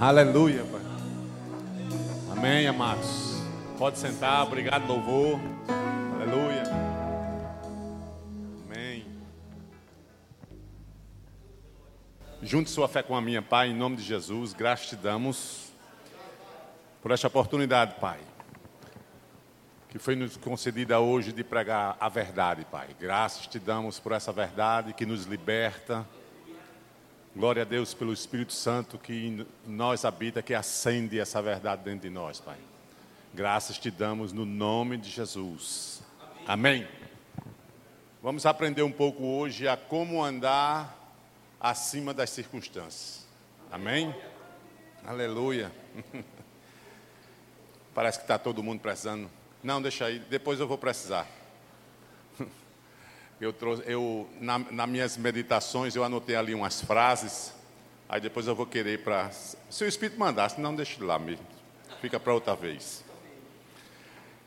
Aleluia, Pai. Amém, amados. Pode sentar, obrigado, louvor. Aleluia. Amém. Junte sua fé com a minha, Pai, em nome de Jesus. Graças te damos por esta oportunidade, Pai, que foi nos concedida hoje de pregar a verdade, Pai. Graças te damos por essa verdade que nos liberta. Glória a Deus pelo Espírito Santo que em nós habita, que acende essa verdade dentro de nós, Pai. Graças te damos no nome de Jesus. Amém. Vamos aprender um pouco hoje a como andar acima das circunstâncias. Amém? Aleluia. Parece que está todo mundo precisando. Não, deixa aí, depois eu vou precisar. Eu trouxe, eu, na, nas minhas meditações, eu anotei ali umas frases, aí depois eu vou querer para. Se o Espírito mandasse, não deixe lá mesmo. Fica para outra vez.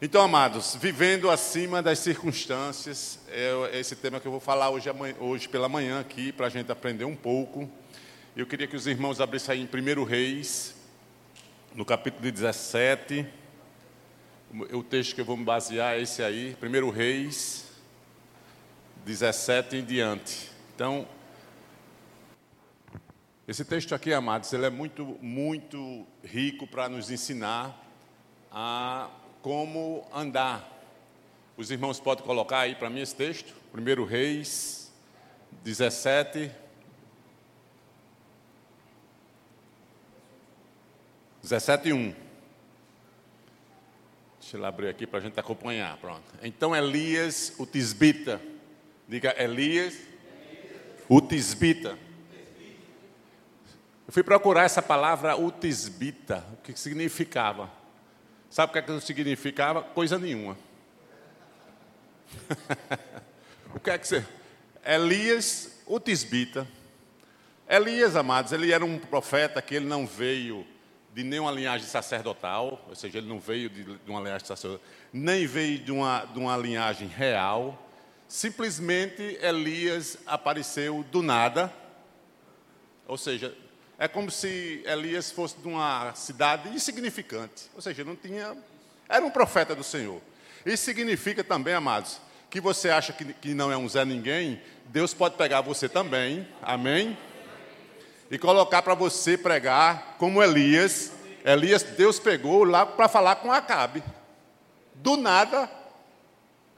Então, amados, vivendo acima das circunstâncias, é esse tema que eu vou falar hoje, hoje pela manhã aqui, para a gente aprender um pouco. Eu queria que os irmãos abrissem aí em 1 Reis, no capítulo 17. O texto que eu vou me basear é esse aí, 1 Reis 17 em diante. Então, esse texto aqui, amados, ele é muito, muito rico para nos ensinar a como andar. Os irmãos podem colocar aí para mim esse texto, 1 Reis 17. 17 e 1. Deixa eu abrir aqui para a gente acompanhar. Pronto. Então Elias, o tisbita, Diga Elias, o tisbita. Eu fui procurar essa palavra utisbita, o que significava. Sabe o que, é que significava? Coisa nenhuma. o que é que você. Elias, o tisbita. Elias, amados, ele era um profeta que ele não veio de nenhuma linhagem sacerdotal, ou seja, ele não veio de, de uma linhagem sacerdotal, nem veio de uma, de uma linhagem real Simplesmente Elias apareceu do nada. Ou seja, é como se Elias fosse de uma cidade insignificante. Ou seja, não tinha. Era um profeta do Senhor. Isso significa também, amados, que você acha que, que não é um Zé Ninguém, Deus pode pegar você também, amém? E colocar para você pregar como Elias. Elias, Deus pegou lá para falar com Acabe. Do nada,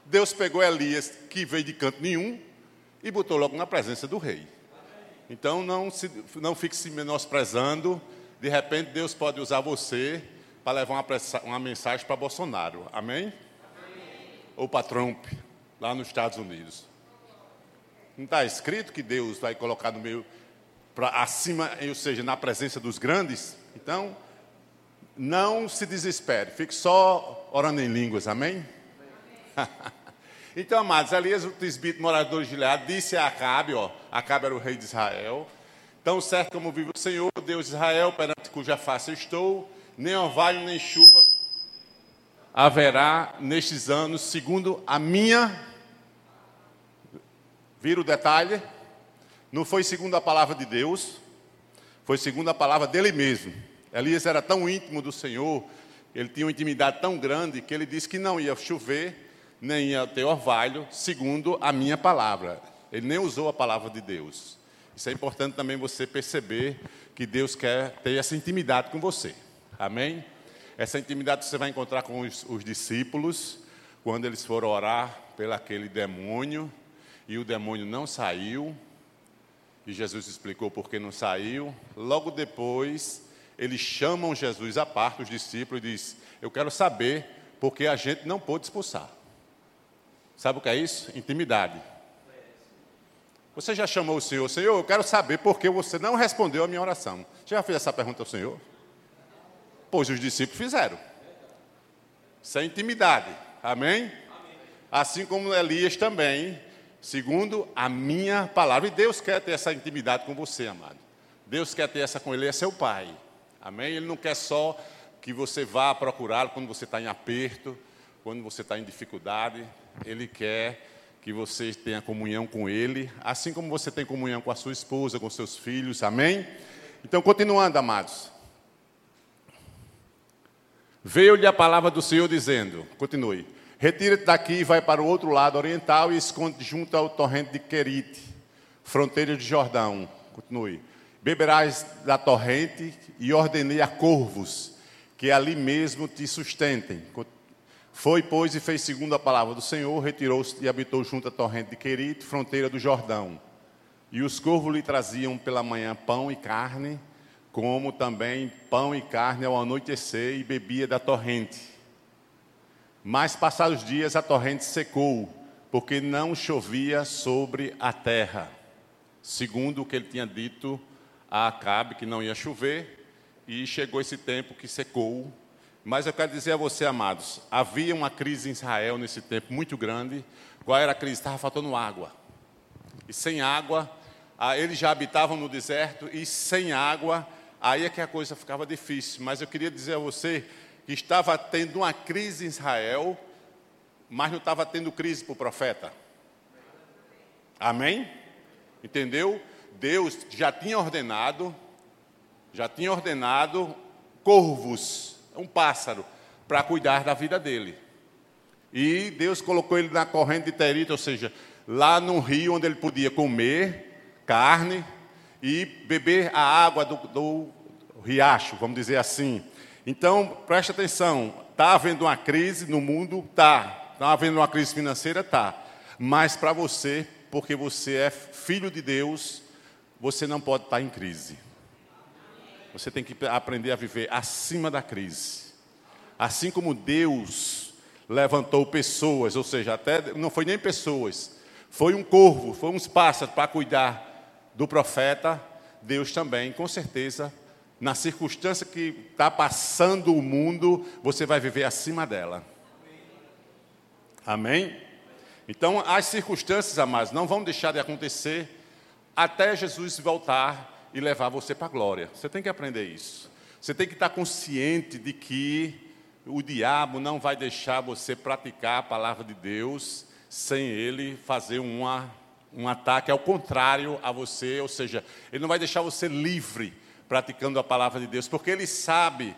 Deus pegou Elias, que veio de canto nenhum, e botou logo na presença do rei. Então não, se, não fique se menosprezando. De repente Deus pode usar você para levar uma, uma mensagem para Bolsonaro. Amém? Amém? Ou para Trump, lá nos Estados Unidos. Não está escrito que Deus vai colocar no meio, para acima, ou seja, na presença dos grandes? Então, não se desespere, fique só orando em línguas, amém? então, amados, Elias, o tisbito morador de Gilead, disse a Acabe, ó, Acabe era o rei de Israel, tão certo como vive o Senhor, Deus de Israel, perante cuja face estou, nem orvalho nem chuva haverá nestes anos, segundo a minha. Vira o detalhe? Não foi segundo a palavra de Deus, foi segundo a palavra dele mesmo. Elias era tão íntimo do Senhor, ele tinha uma intimidade tão grande que ele disse que não ia chover nem ia ter orvalho, segundo a minha palavra. Ele nem usou a palavra de Deus. Isso é importante também você perceber que Deus quer ter essa intimidade com você. Amém? Essa intimidade você vai encontrar com os, os discípulos, quando eles foram orar pelo aquele demônio, e o demônio não saiu, e Jesus explicou por que não saiu. Logo depois, eles chamam Jesus à parte, os discípulos, e diz: Eu quero saber porque a gente não pôde expulsar. Sabe o que é isso? Intimidade. Você já chamou o Senhor, Senhor, eu quero saber por que você não respondeu a minha oração. Você já fez essa pergunta ao Senhor? Pois os discípulos fizeram. Isso é intimidade. Amém? Amém? Assim como Elias também, segundo a minha palavra. E Deus quer ter essa intimidade com você, amado. Deus quer ter essa com ele, é seu pai. Amém? Ele não quer só que você vá procurá-lo quando você está em aperto, quando você está em dificuldade. Ele quer que você tenha comunhão com Ele, assim como você tem comunhão com a sua esposa, com seus filhos, amém? Então, continuando, amados. Veio-lhe a palavra do Senhor dizendo: Continue. Retira-te daqui e vai para o outro lado oriental e esconde junto ao torrente de Querite, fronteira de Jordão. Continue. Beberás da torrente e ordenei a corvos que ali mesmo te sustentem. Foi, pois, e fez segundo a palavra do Senhor, retirou-se e habitou junto à torrente de Querite, fronteira do Jordão. E os corvos lhe traziam pela manhã pão e carne, como também pão e carne ao anoitecer, e bebia da torrente. Mas passados dias a torrente secou, porque não chovia sobre a terra, segundo o que ele tinha dito a Acabe, que não ia chover, e chegou esse tempo que secou. Mas eu quero dizer a você, amados, havia uma crise em Israel nesse tempo muito grande. Qual era a crise? Estava faltando água. E sem água, ah, eles já habitavam no deserto e sem água, aí é que a coisa ficava difícil. Mas eu queria dizer a você que estava tendo uma crise em Israel, mas não estava tendo crise para o profeta. Amém? Entendeu? Deus já tinha ordenado, já tinha ordenado corvos, um pássaro, para cuidar da vida dele. E Deus colocou ele na corrente de Terita, ou seja, lá no rio onde ele podia comer carne e beber a água do, do riacho, vamos dizer assim. Então, preste atenção, está havendo uma crise no mundo? Está. Está havendo uma crise financeira? Está. Mas para você, porque você é filho de Deus, você não pode estar tá em crise. Você tem que aprender a viver acima da crise. Assim como Deus levantou pessoas, ou seja, até não foi nem pessoas, foi um corvo, foi uns pássaros para cuidar do profeta, Deus também, com certeza, na circunstância que está passando o mundo, você vai viver acima dela. Amém? Então, as circunstâncias, amados, não vão deixar de acontecer até Jesus voltar e levar você para a glória. Você tem que aprender isso. Você tem que estar consciente de que o diabo não vai deixar você praticar a palavra de Deus sem ele fazer uma um ataque ao contrário a você, ou seja, ele não vai deixar você livre praticando a palavra de Deus, porque ele sabe,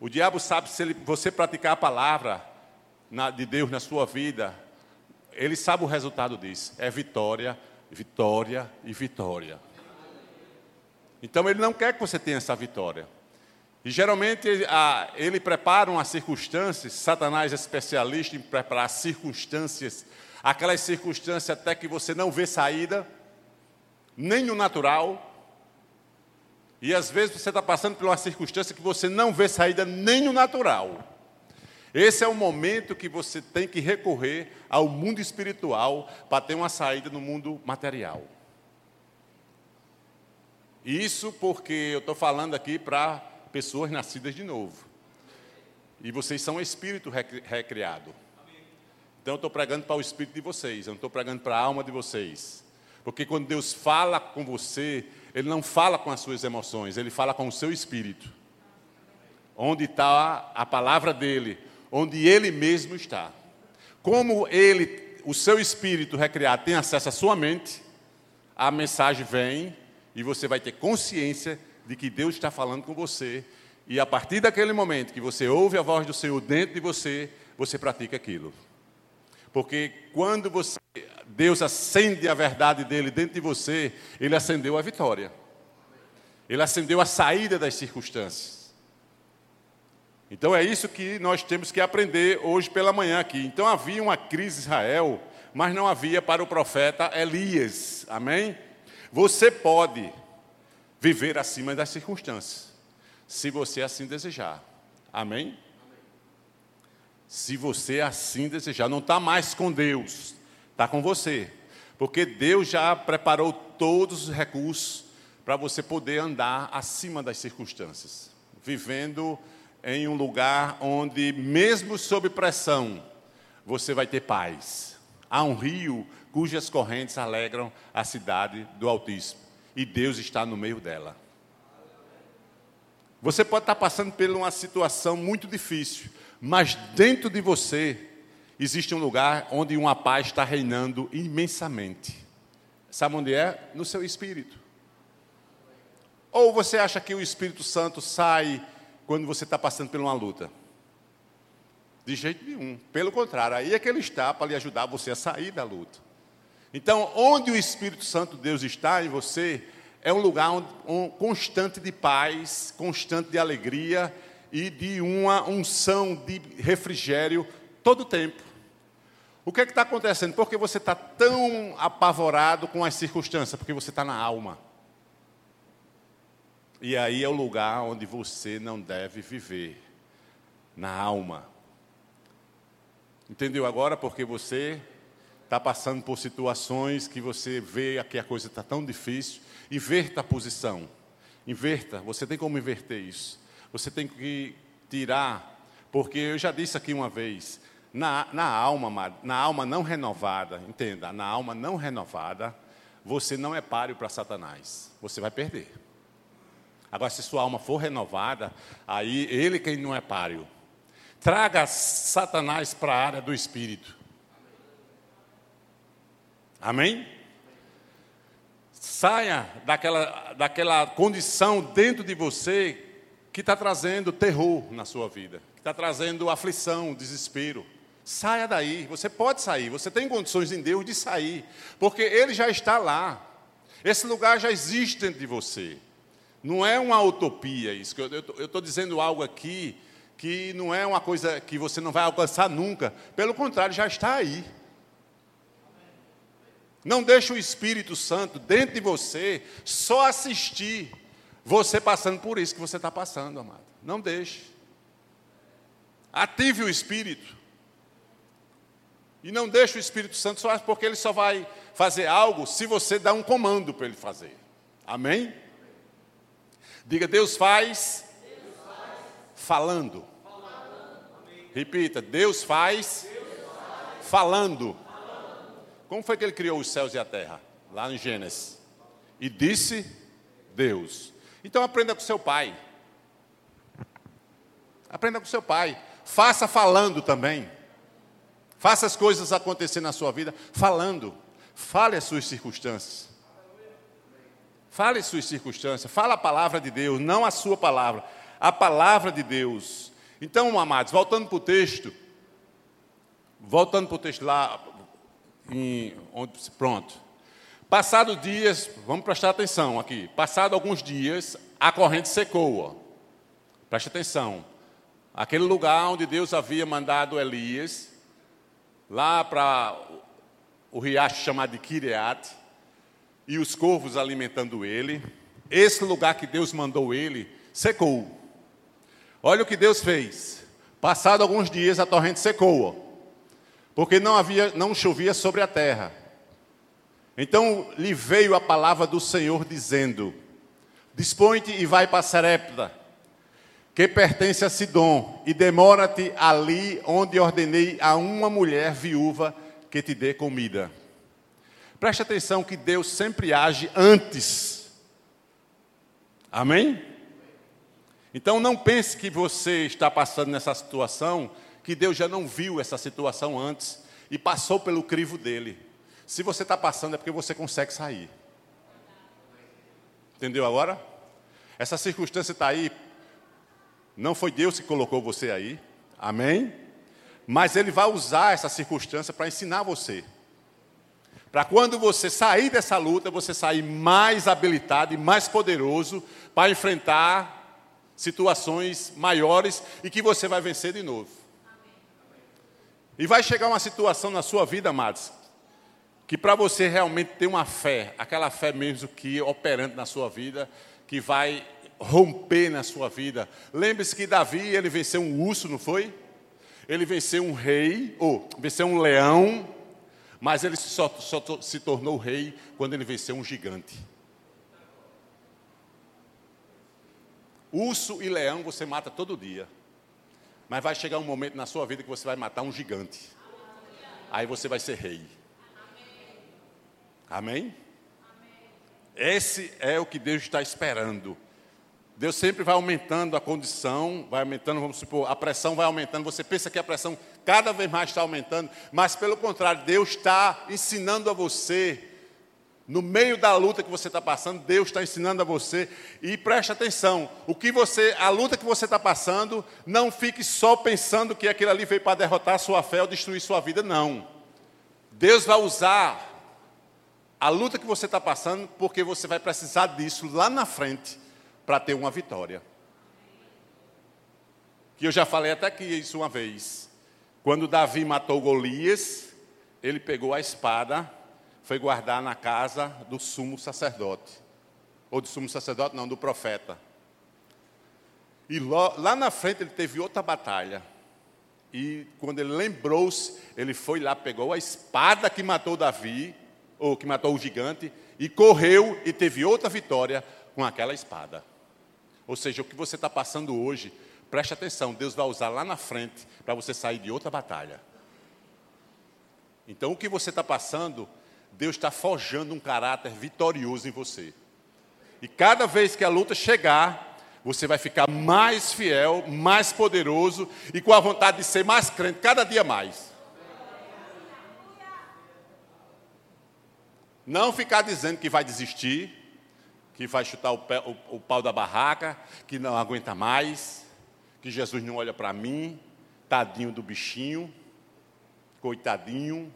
o diabo sabe se ele, você praticar a palavra na, de Deus na sua vida, ele sabe o resultado disso: é vitória, vitória e vitória. Então ele não quer que você tenha essa vitória. E geralmente ele, prepara umas circunstâncias, Satanás é especialista em preparar circunstâncias aquelas circunstâncias até que você não vê saída, nem no natural. E às vezes você está passando por uma circunstância que você não vê saída nem no natural. Esse é o momento que você tem que recorrer ao mundo espiritual para ter uma saída no mundo material. Isso porque eu estou falando aqui para pessoas nascidas de novo. E vocês são espírito recriado. Então eu estou pregando para o espírito de vocês, eu não estou pregando para a alma de vocês. Porque quando Deus fala com você, Ele não fala com as suas emoções, Ele fala com o seu espírito. Onde está a palavra dele, onde Ele mesmo está. Como Ele, o seu espírito recriado, tem acesso à sua mente, a mensagem vem e você vai ter consciência de que Deus está falando com você. E a partir daquele momento que você ouve a voz do Senhor dentro de você, você pratica aquilo. Porque quando você, Deus acende a verdade dele dentro de você, ele acendeu a vitória. Ele acendeu a saída das circunstâncias. Então é isso que nós temos que aprender hoje pela manhã aqui. Então havia uma crise em Israel, mas não havia para o profeta Elias. Amém? Você pode viver acima das circunstâncias, se você assim desejar. Amém? se você assim desejar. Não está mais com Deus, está com você. Porque Deus já preparou todos os recursos para você poder andar acima das circunstâncias, vivendo em um lugar onde, mesmo sob pressão, você vai ter paz. Há um rio cujas correntes alegram a cidade do Altíssimo, e Deus está no meio dela. Você pode estar passando por uma situação muito difícil, mas dentro de você existe um lugar onde uma paz está reinando imensamente. Sabe onde é? No seu espírito. Ou você acha que o Espírito Santo sai quando você está passando por uma luta? De jeito nenhum. Pelo contrário, aí é que ele está para lhe ajudar você a sair da luta. Então, onde o Espírito Santo de Deus está em você, é um lugar onde, um, constante de paz, constante de alegria e de uma unção de refrigério todo o tempo. O que é está acontecendo? Porque você está tão apavorado com as circunstâncias? Porque você está na alma. E aí é o lugar onde você não deve viver na alma. Entendeu agora? Porque você está passando por situações que você vê que a coisa está tão difícil. Inverta a posição. Inverta. Você tem como inverter isso. Você tem que tirar. Porque eu já disse aqui uma vez. Na, na alma, na alma não renovada, entenda, na alma não renovada, você não é páreo para Satanás. Você vai perder. Agora, se sua alma for renovada, aí ele quem não é páreo. Traga Satanás para a área do espírito. Amém? Saia daquela, daquela condição dentro de você que está trazendo terror na sua vida, que está trazendo aflição, desespero. Saia daí, você pode sair, você tem condições em Deus de sair, porque Ele já está lá. Esse lugar já existe dentro de você. Não é uma utopia isso. Eu estou dizendo algo aqui que não é uma coisa que você não vai alcançar nunca. Pelo contrário, já está aí. Não deixe o Espírito Santo dentro de você só assistir você passando por isso que você está passando, amado. Não deixe. Ative o Espírito. E não deixe o Espírito Santo só porque ele só vai fazer algo se você dá um comando para ele fazer. Amém? Diga, Deus faz, Deus faz falando. falando. Repita, Deus faz, Deus faz falando. Como foi que ele criou os céus e a terra? Lá em Gênesis. E disse Deus. Então aprenda com seu pai. Aprenda com seu pai. Faça falando também. Faça as coisas acontecer na sua vida falando. Fale as suas circunstâncias. Fale suas circunstâncias, fala a palavra de Deus, não a sua palavra, a palavra de Deus. Então, amados, voltando para o texto, voltando para o texto lá, em, pronto. Passados dias, vamos prestar atenção aqui. Passado alguns dias, a corrente secou. Preste atenção. Aquele lugar onde Deus havia mandado Elias, lá para o riacho chamado de Kireat, e os corvos alimentando ele. Esse lugar que Deus mandou ele secou. Olha o que Deus fez. Passado alguns dias a torrente secou, porque não havia, não chovia sobre a terra. Então lhe veio a palavra do Senhor dizendo: Dispõe-te e vai para Serepta, que pertence a Sidom, e demora-te ali onde ordenei a uma mulher viúva que te dê comida. Preste atenção que Deus sempre age antes. Amém? Então não pense que você está passando nessa situação, que Deus já não viu essa situação antes e passou pelo crivo dele. Se você está passando é porque você consegue sair. Entendeu agora? Essa circunstância está aí. Não foi Deus que colocou você aí. Amém? Mas Ele vai usar essa circunstância para ensinar você. Para quando você sair dessa luta, você sair mais habilitado e mais poderoso para enfrentar situações maiores e que você vai vencer de novo. E vai chegar uma situação na sua vida, amados, que para você realmente ter uma fé, aquela fé mesmo que operante na sua vida, que vai romper na sua vida. Lembre-se que Davi, ele venceu um urso, não foi? Ele venceu um rei, ou venceu um leão, mas ele só, só se tornou rei quando ele venceu um gigante. Urso e leão você mata todo dia. Mas vai chegar um momento na sua vida que você vai matar um gigante. Aí você vai ser rei. Amém? Esse é o que Deus está esperando. Deus sempre vai aumentando a condição, vai aumentando, vamos supor, a pressão vai aumentando. Você pensa que a pressão cada vez mais está aumentando, mas pelo contrário, Deus está ensinando a você No meio da luta que você está passando, Deus está ensinando a você. E preste atenção: o que você, a luta que você está passando, não fique só pensando que aquilo ali veio para derrotar a sua fé ou destruir sua vida. Não. Deus vai usar a luta que você está passando, porque você vai precisar disso lá na frente para ter uma vitória. Que eu já falei até aqui isso uma vez. Quando Davi matou Golias, ele pegou a espada foi guardar na casa do sumo sacerdote. Ou do sumo sacerdote, não, do profeta. E lá na frente ele teve outra batalha. E quando ele lembrou-se, ele foi lá, pegou a espada que matou Davi, ou que matou o gigante, e correu e teve outra vitória com aquela espada. Ou seja, o que você está passando hoje, preste atenção, Deus vai usar lá na frente para você sair de outra batalha. Então, o que você está passando, Deus está forjando um caráter vitorioso em você. E cada vez que a luta chegar, você vai ficar mais fiel, mais poderoso e com a vontade de ser mais crente cada dia mais. Não ficar dizendo que vai desistir, que vai chutar o, pé, o, o pau da barraca, que não aguenta mais, que Jesus não olha para mim, tadinho do bichinho, coitadinho.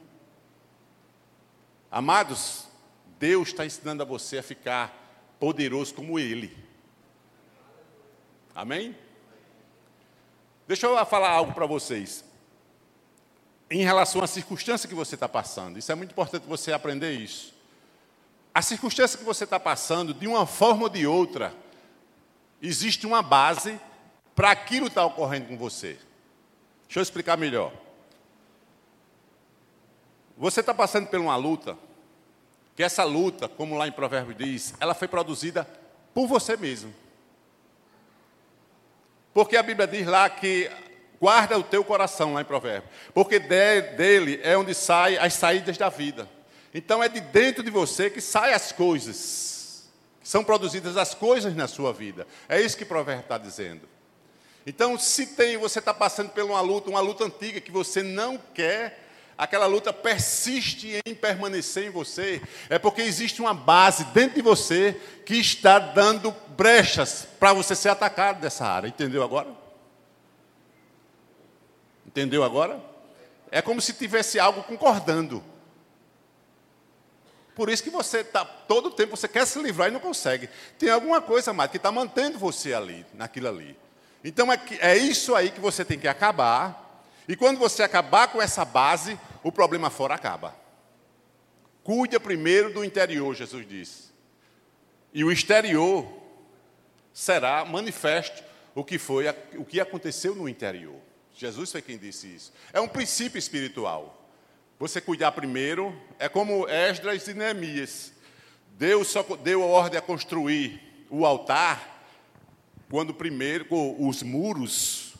Amados, Deus está ensinando a você a ficar poderoso como Ele. Amém? Deixa eu falar algo para vocês. Em relação à circunstância que você está passando, isso é muito importante você aprender isso. A circunstância que você está passando, de uma forma ou de outra, existe uma base para aquilo que está ocorrendo com você. Deixa eu explicar melhor. Você está passando por uma luta, que essa luta, como lá em Provérbios diz, ela foi produzida por você mesmo. Porque a Bíblia diz lá que guarda o teu coração lá em Provérbios, porque dele é onde saem as saídas da vida. Então é de dentro de você que saem as coisas, são produzidas as coisas na sua vida. É isso que Provérbios está dizendo. Então, se tem, você está passando por uma luta, uma luta antiga que você não quer aquela luta persiste em permanecer em você, é porque existe uma base dentro de você que está dando brechas para você ser atacado dessa área. Entendeu agora? Entendeu agora? É como se tivesse algo concordando. Por isso que você está, todo o tempo você quer se livrar e não consegue. Tem alguma coisa mais que está mantendo você ali, naquilo ali. Então é, é isso aí que você tem que acabar e quando você acabar com essa base, o problema fora acaba. Cuida primeiro do interior, Jesus disse. E o exterior será manifesto o que foi, o que aconteceu no interior. Jesus foi quem disse isso. É um princípio espiritual. Você cuidar primeiro é como Esdras e Neemias. Deus só deu a ordem a construir o altar quando primeiro os muros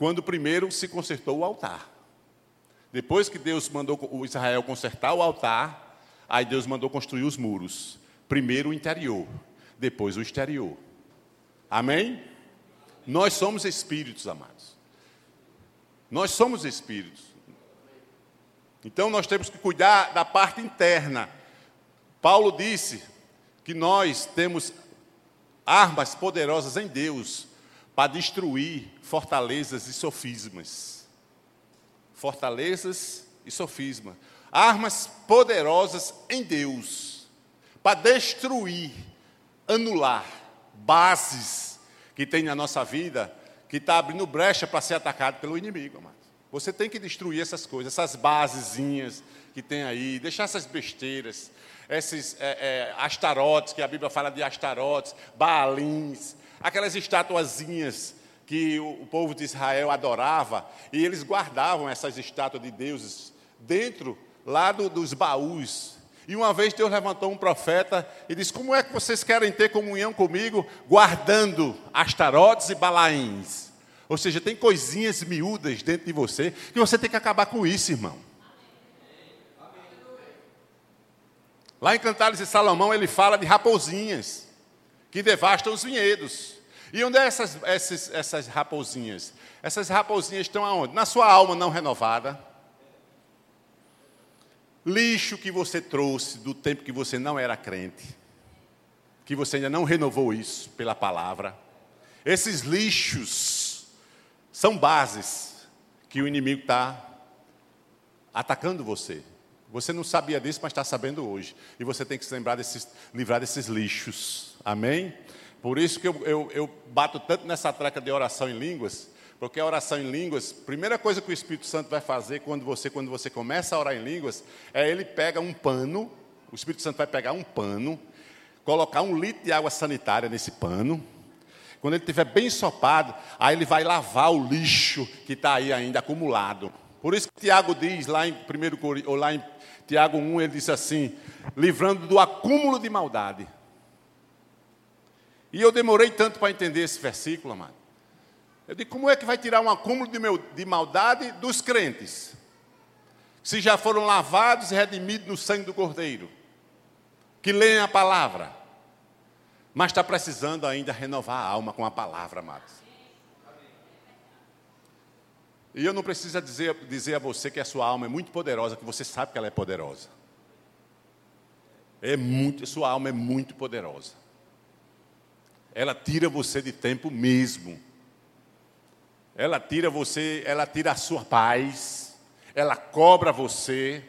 quando primeiro se consertou o altar. Depois que Deus mandou o Israel consertar o altar, aí Deus mandou construir os muros. Primeiro o interior, depois o exterior. Amém? Nós somos espíritos, amados. Nós somos espíritos. Então nós temos que cuidar da parte interna. Paulo disse que nós temos armas poderosas em Deus para destruir fortalezas e sofismas. Fortalezas e sofismas. Armas poderosas em Deus para destruir, anular bases que tem na nossa vida que está abrindo brecha para ser atacado pelo inimigo, amado. Você tem que destruir essas coisas, essas basezinhas que tem aí, deixar essas besteiras, esses é, é, astarotes, que a Bíblia fala de astarotes, baalins, aquelas estatuazinhas que o povo de Israel adorava, e eles guardavam essas estátuas de deuses dentro lá do, dos baús. E uma vez Deus levantou um profeta e disse: Como é que vocês querem ter comunhão comigo guardando astarotes e balaíns? Ou seja, tem coisinhas miúdas dentro de você que você tem que acabar com isso, irmão. Lá em Cantares de Salomão ele fala de raposinhas que devastam os vinhedos. E onde é essas, essas, essas raposinhas? Essas raposinhas estão aonde? Na sua alma não renovada. lixo que você trouxe do tempo que você não era crente, que você ainda não renovou isso pela palavra. Esses lixos são bases que o inimigo está atacando você. Você não sabia disso, mas está sabendo hoje. E você tem que se lembrar desses, livrar desses lixos. Amém? Por isso que eu, eu, eu bato tanto nessa treca de oração em línguas, porque a oração em línguas, primeira coisa que o Espírito Santo vai fazer quando você, quando você começa a orar em línguas, é ele pega um pano, o Espírito Santo vai pegar um pano, colocar um litro de água sanitária nesse pano. Quando ele estiver bem ensopado, aí ele vai lavar o lixo que está aí ainda acumulado. Por isso que Tiago diz lá em, primeiro, ou lá em Tiago 1, ele disse assim: livrando do acúmulo de maldade. E eu demorei tanto para entender esse versículo, amado. Eu digo, como é que vai tirar um acúmulo de, meu, de maldade dos crentes? Se já foram lavados e redimidos no sangue do Cordeiro, que leem a palavra, mas está precisando ainda renovar a alma com a palavra, amados. E eu não preciso dizer, dizer a você que a sua alma é muito poderosa, que você sabe que ela é poderosa. É muito, sua alma é muito poderosa. Ela tira você de tempo mesmo. Ela tira você, ela tira a sua paz. Ela cobra você.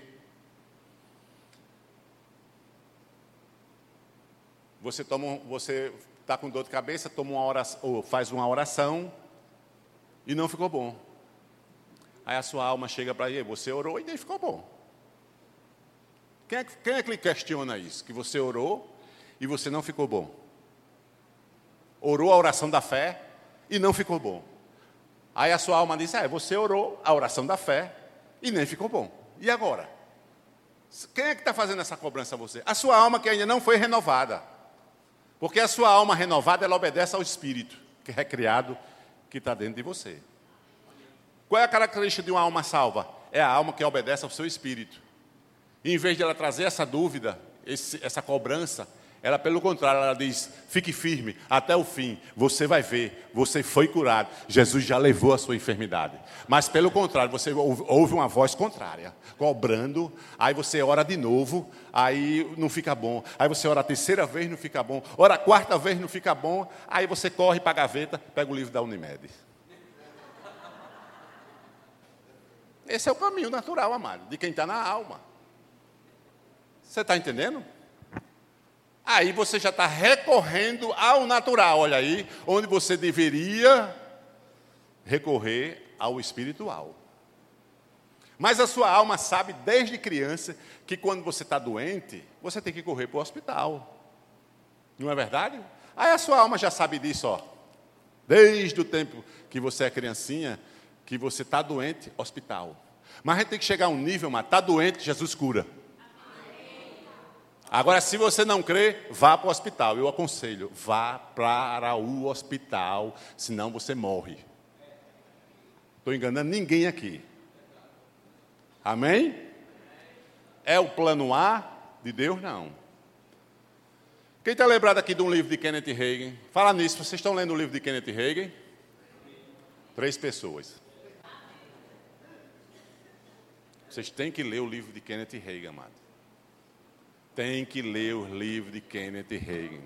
Você toma, você está com dor de cabeça, toma uma oração, ou faz uma oração e não ficou bom. Aí a sua alma chega para ele, você orou e nem ficou bom. Quem é, quem é que lhe questiona isso? Que você orou e você não ficou bom. Orou a oração da fé e não ficou bom. Aí a sua alma diz: É, você orou a oração da fé e nem ficou bom. E agora? Quem é que está fazendo essa cobrança a você? A sua alma que ainda não foi renovada. Porque a sua alma renovada, ela obedece ao Espírito, que é criado, que está dentro de você. Qual é a característica de uma alma salva? É a alma que obedece ao seu espírito. E em vez de ela trazer essa dúvida, esse, essa cobrança, ela, pelo contrário, ela diz: fique firme até o fim, você vai ver, você foi curado. Jesus já levou a sua enfermidade. Mas, pelo contrário, você ouve uma voz contrária, cobrando, aí você ora de novo, aí não fica bom. Aí você ora a terceira vez, não fica bom. Ora a quarta vez, não fica bom. Aí você corre para a gaveta, pega o livro da Unimed. Esse é o caminho natural, amado, de quem está na alma. Você está entendendo? Aí você já está recorrendo ao natural, olha aí, onde você deveria recorrer ao espiritual. Mas a sua alma sabe desde criança que quando você está doente, você tem que correr para o hospital. Não é verdade? Aí a sua alma já sabe disso, ó. Desde o tempo que você é criancinha, que você está doente, hospital. Mas a gente tem que chegar a um nível, mas está doente, Jesus cura. Agora, se você não crê, vá para o hospital. Eu aconselho, vá para o hospital, senão você morre. Estou enganando ninguém aqui. Amém? É o plano A de Deus? Não. Quem está lembrado aqui de um livro de Kenneth Reagan? Fala nisso, vocês estão lendo o livro de Kenneth Reagan? Três pessoas. Vocês têm que ler o livro de Kenneth Reagan, amado. Tem que ler o livro de Kenneth Reagan.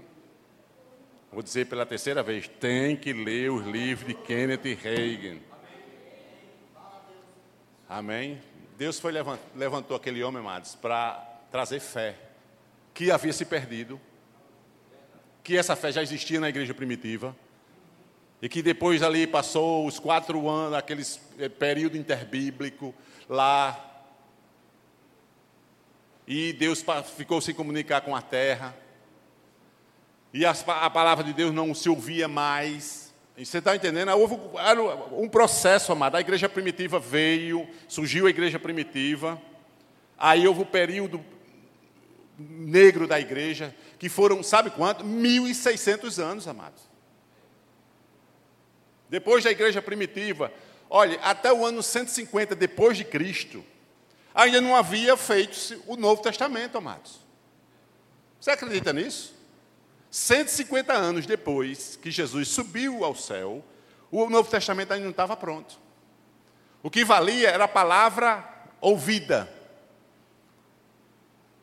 Vou dizer pela terceira vez: tem que ler os livros de Kenneth Reagan. Amém? Deus foi levantou aquele homem, amados, para trazer fé, que havia se perdido, que essa fé já existia na igreja primitiva, e que depois ali passou os quatro anos, aquele eh, período interbíblico, lá e Deus ficou sem comunicar com a terra. E a, palavra de Deus não se ouvia mais. E você está entendendo? Houve um processo, amado. A igreja primitiva veio, surgiu a igreja primitiva. Aí houve o período negro da igreja, que foram, sabe quanto? 1.600 anos, amados. Depois da igreja primitiva, olha, até o ano 150 depois de Cristo, ainda não havia feito o Novo Testamento, amados. Você acredita nisso? 150 anos depois que Jesus subiu ao céu, o Novo Testamento ainda não estava pronto. O que valia era a palavra ouvida.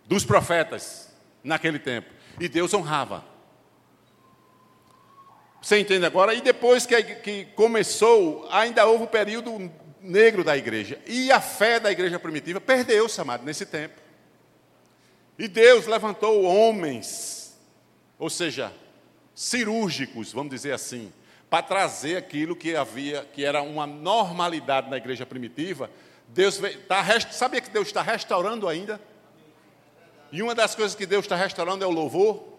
dos profetas naquele tempo. E Deus honrava. Você entende agora? E depois que, que começou, ainda houve um período negro da igreja. E a fé da igreja primitiva perdeu-se, amado, nesse tempo. E Deus levantou homens, ou seja, cirúrgicos, vamos dizer assim, para trazer aquilo que havia, que era uma normalidade na igreja primitiva. Deus está, sabia que Deus está restaurando ainda? E uma das coisas que Deus está restaurando é o louvor.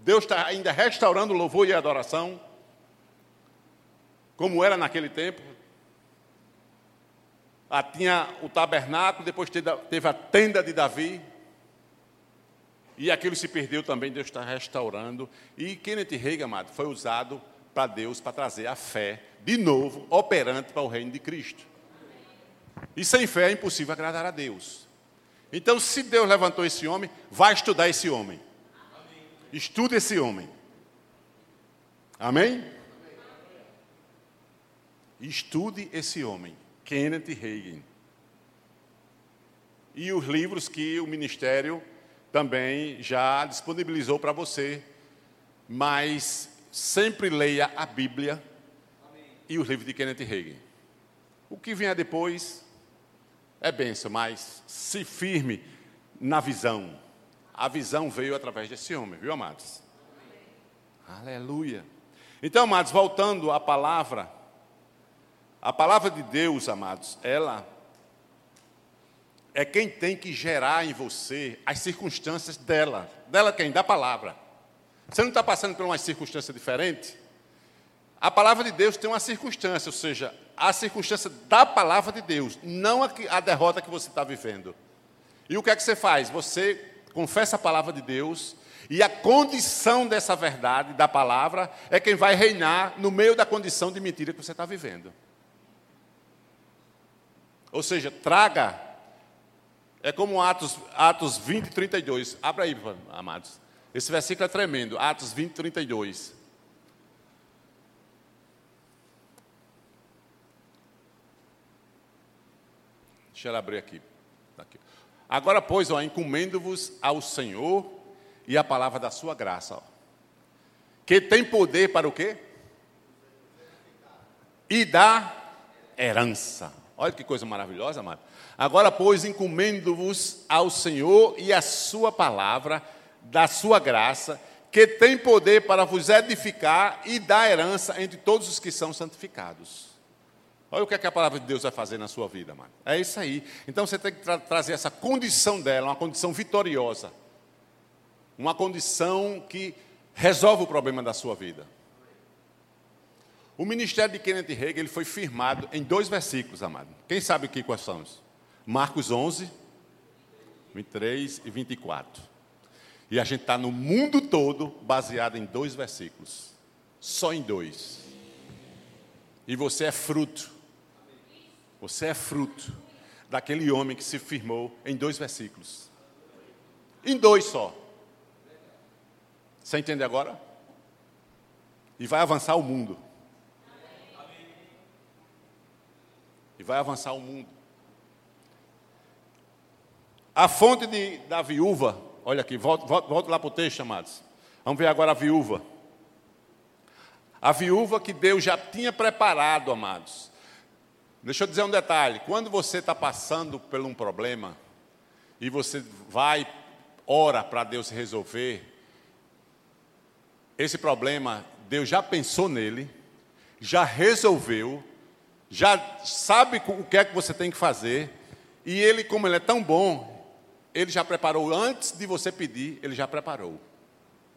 Deus está ainda restaurando o louvor e a adoração, como era naquele tempo. Ah, tinha o tabernáculo, depois teve a tenda de Davi, e aquilo se perdeu também, Deus está restaurando. E Kenneth Reagan, amado, foi usado para Deus para trazer a fé, de novo, operante para o reino de Cristo. E sem fé é impossível agradar a Deus. Então, se Deus levantou esse homem, vai estudar esse homem. Estude esse homem. Amém? Estude esse homem, Kenneth Reagan. E os livros que o ministério também já disponibilizou para você. Mas sempre leia a Bíblia e os livros de Kenneth Reagan. O que vier depois é benção, mas se firme na visão. A visão veio através desse homem, viu, amados? Aleluia. Então, amados, voltando à palavra, a palavra de Deus, amados, ela é quem tem que gerar em você as circunstâncias dela. Dela quem? Da palavra. Você não está passando por uma circunstância diferente? A palavra de Deus tem uma circunstância, ou seja, a circunstância da palavra de Deus, não a, a derrota que você está vivendo. E o que é que você faz? Você confessa a palavra de Deus, e a condição dessa verdade, da palavra, é quem vai reinar no meio da condição de mentira que você está vivendo. Ou seja, traga é como Atos, Atos 20, 32. Abra aí, amados. Esse versículo é tremendo. Atos 20, 32. Deixa eu abrir aqui. aqui. Agora, pois, encomendo-vos ao Senhor e a palavra da sua graça. Ó, que tem poder para o quê? E dá herança. Olha que coisa maravilhosa, amado. Agora, pois, encomendo-vos ao Senhor e a sua palavra, da sua graça, que tem poder para vos edificar e dar herança entre todos os que são santificados. Olha o que, é que a palavra de Deus vai fazer na sua vida, mano. É isso aí. Então você tem que tra trazer essa condição dela, uma condição vitoriosa. Uma condição que resolve o problema da sua vida. O ministério de Kenneth Hagin ele foi firmado em dois versículos, amado. Quem sabe que quais são? Marcos 11, 23 e 24. E a gente está no mundo todo baseado em dois versículos. Só em dois. E você é fruto. Você é fruto daquele homem que se firmou em dois versículos. Em dois só. Você entende agora? E vai avançar o mundo. E vai avançar o mundo. A fonte de, da viúva, olha aqui, volto, volto lá para o texto, amados. Vamos ver agora a viúva. A viúva que Deus já tinha preparado, amados. Deixa eu dizer um detalhe: quando você está passando por um problema e você vai, ora para Deus resolver, esse problema, Deus já pensou nele, já resolveu, já sabe o que é que você tem que fazer, e ele, como ele é tão bom, ele já preparou antes de você pedir, ele já preparou.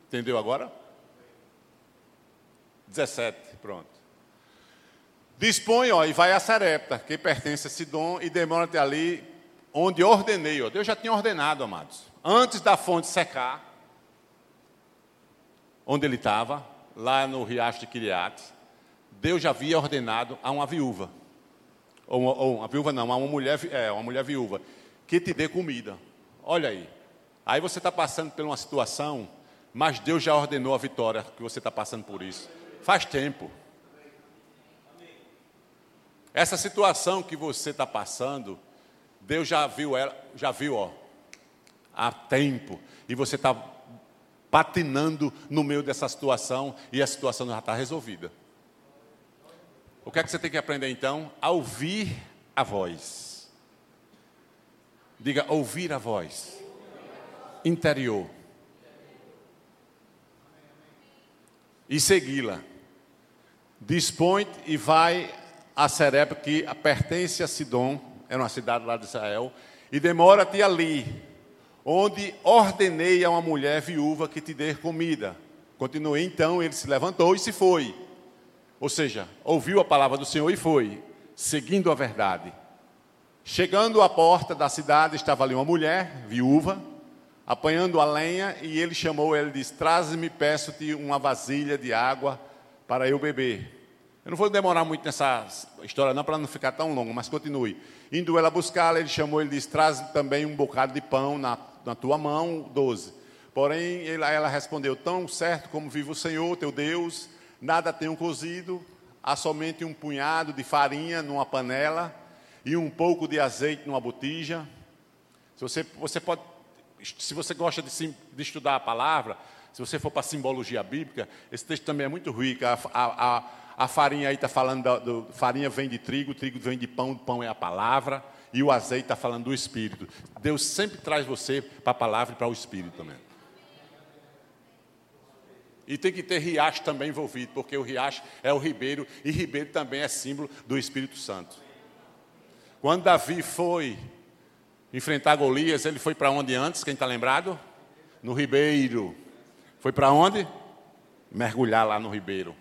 Entendeu agora? 17, pronto. Dispõe, ó, e vai a Sarepta, que pertence a Sidom, e demora-te ali onde ordenei, ó. Deus já tinha ordenado, amados. Antes da fonte secar, onde ele estava, lá no riacho de Kiriat, Deus já havia ordenado a uma viúva. Ou, ou uma viúva não, a uma mulher, é, uma mulher viúva, que te dê comida. Olha aí. Aí você está passando por uma situação, mas Deus já ordenou a vitória que você está passando por isso. Faz tempo. Essa situação que você está passando, Deus já viu ela, já viu, ó, há tempo. E você está patinando no meio dessa situação e a situação já está resolvida. O que é que você tem que aprender então? A ouvir a voz. Diga, ouvir a voz. Interior. E segui-la. Dispõe e vai a Serep, que pertence a Sidom, era uma cidade lá de Israel, e demora-te ali, onde ordenei a uma mulher viúva que te dê comida. Continuei então, ele se levantou e se foi. Ou seja, ouviu a palavra do Senhor e foi, seguindo a verdade. Chegando à porta da cidade, estava ali uma mulher, viúva, apanhando a lenha, e ele chamou ela e disse: Traze-me, peço-te uma vasilha de água para eu beber. Eu não vou demorar muito nessa história, não, para não ficar tão longo, mas continue. Indo ela buscá-la, ele chamou, ele disse: Traz também um bocado de pão na, na tua mão, doze. Porém, ela, ela respondeu: Tão certo como vive o Senhor, teu Deus, nada tenho cozido, há somente um punhado de farinha numa panela e um pouco de azeite numa botija. Se você, você pode, se você gosta de, de estudar a palavra, se você for para a simbologia bíblica, esse texto também é muito rico. A, a, a, a farinha aí está falando, do, do, farinha vem de trigo, trigo vem de pão, pão é a palavra, e o azeite está falando do Espírito. Deus sempre traz você para a palavra e para o Espírito também. E tem que ter riacho também envolvido, porque o riacho é o ribeiro, e ribeiro também é símbolo do Espírito Santo. Quando Davi foi enfrentar Golias, ele foi para onde antes? Quem está lembrado? No ribeiro. Foi para onde? Mergulhar lá no ribeiro.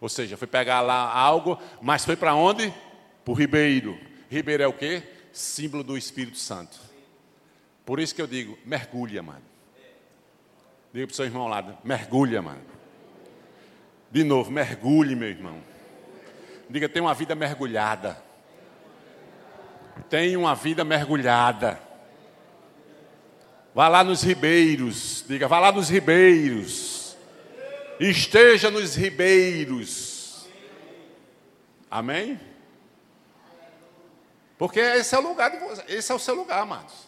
Ou seja, foi pegar lá algo, mas foi para onde? Para o ribeiro. Ribeiro é o quê? Símbolo do Espírito Santo. Por isso que eu digo, mergulha, mano. Diga para o seu irmão lado, mergulha, mano. De novo, mergulhe, meu irmão. Diga, tem uma vida mergulhada. Tem uma vida mergulhada. Vá lá nos ribeiros. Diga, vá lá nos ribeiros. Esteja nos ribeiros. Amém? Porque esse é o lugar de você, esse é o seu lugar, amados.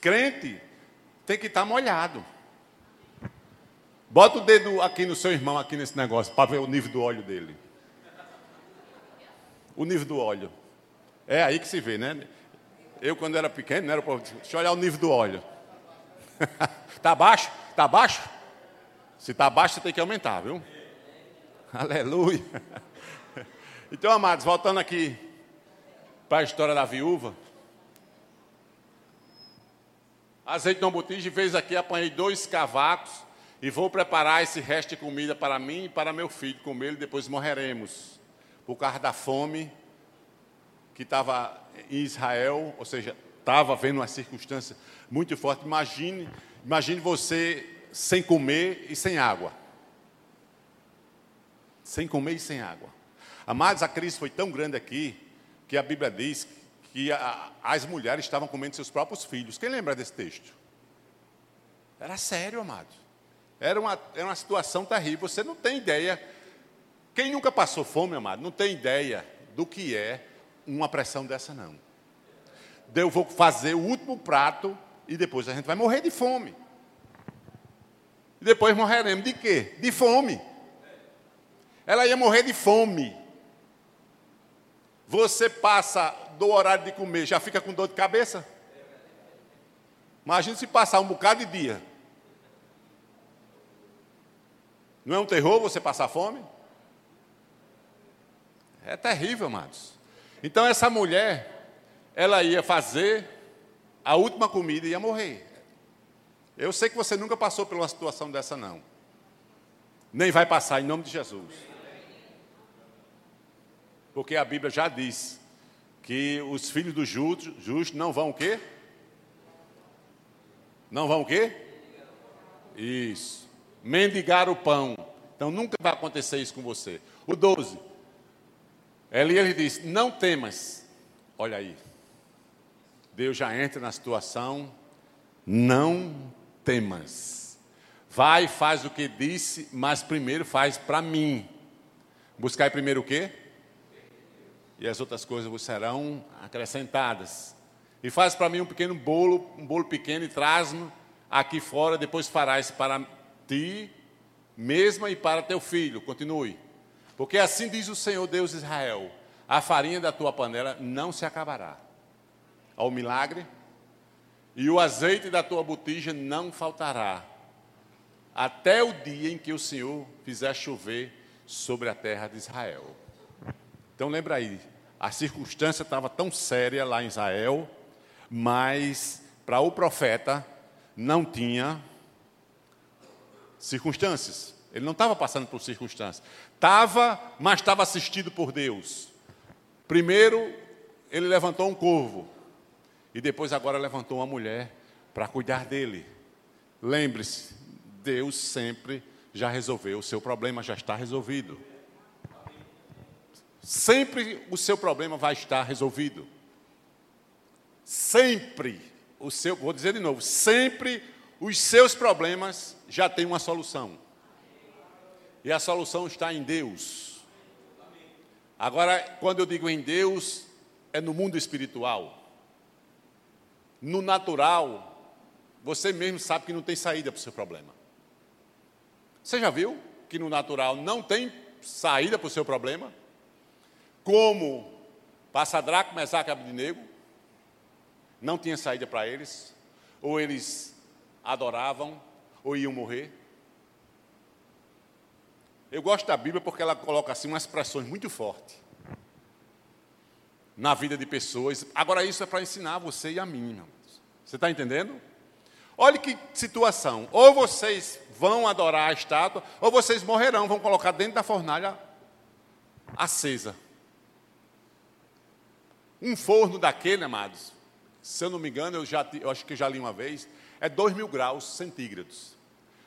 Crente tem que estar molhado. Bota o dedo aqui no seu irmão, aqui nesse negócio, para ver o nível do óleo dele. O nível do óleo. É aí que se vê, né? Eu, quando era pequeno, não era para. Deixa eu olhar o nível do óleo. Está baixo? Está baixo? Se está baixo, você tem que aumentar, viu? Aleluia. Então, amados, voltando aqui para a história da viúva. Azeite não botija, fez aqui, apanhei dois cavacos e vou preparar esse resto de comida para mim e para meu filho comer e depois morreremos. Por causa da fome que estava em Israel, ou seja, estava vendo uma circunstância muito forte. Imagine, imagine você sem comer e sem água. Sem comer e sem água. Amados, a crise foi tão grande aqui que a Bíblia diz que a, as mulheres estavam comendo seus próprios filhos. Quem lembra desse texto? Era sério, amado. Era uma, era uma situação terrível. Você não tem ideia. Quem nunca passou fome, amado, não tem ideia do que é uma pressão dessa, não. Eu vou fazer o último prato e depois a gente vai morrer de fome. E depois morreremos de quê? De fome. Ela ia morrer de fome. Você passa do horário de comer, já fica com dor de cabeça? Imagina se passar um bocado de dia. Não é um terror você passar fome? É terrível, amados. Então essa mulher, ela ia fazer a última comida e ia morrer. Eu sei que você nunca passou por uma situação dessa, não. Nem vai passar, em nome de Jesus. Porque a Bíblia já diz que os filhos do justo não vão o quê? Não vão o quê? Isso. Mendigar o pão. Então nunca vai acontecer isso com você. O 12. Elias diz: Não temas. Olha aí. Deus já entra na situação. Não temas. Vai faz o que disse, mas primeiro faz para mim. Buscar primeiro o quê? E as outras coisas vos serão acrescentadas. E faz para mim um pequeno bolo, um bolo pequeno e traz-no aqui fora, depois farás para ti mesma e para teu filho. Continue. Porque assim diz o Senhor Deus de Israel: a farinha da tua panela não se acabará. Ao milagre, e o azeite da tua botija não faltará, até o dia em que o Senhor fizer chover sobre a terra de Israel. Então lembra aí, a circunstância estava tão séria lá em Israel, mas para o profeta não tinha circunstâncias. Ele não estava passando por circunstâncias. Estava, mas estava assistido por Deus. Primeiro, ele levantou um corvo. E depois, agora, levantou uma mulher para cuidar dele. Lembre-se, Deus sempre já resolveu. O seu problema já está resolvido. Sempre o seu problema vai estar resolvido. Sempre o seu, vou dizer de novo, sempre os seus problemas já têm uma solução. E a solução está em Deus. Agora, quando eu digo em Deus, é no mundo espiritual. No natural, você mesmo sabe que não tem saída para o seu problema. Você já viu que no natural não tem saída para o seu problema? Como Draco, Mesaque e Abednego, não tinha saída para eles, ou eles adoravam, ou iam morrer. Eu gosto da Bíblia porque ela coloca assim umas expressões muito fortes na vida de pessoas. Agora, isso é para ensinar você e a mim, irmãos. Você está entendendo? Olha que situação. Ou vocês vão adorar a estátua, ou vocês morrerão, vão colocar dentro da fornalha acesa. Um forno daquele, amados, se eu não me engano, eu, já, eu acho que já li uma vez, é 2 mil graus centígrados.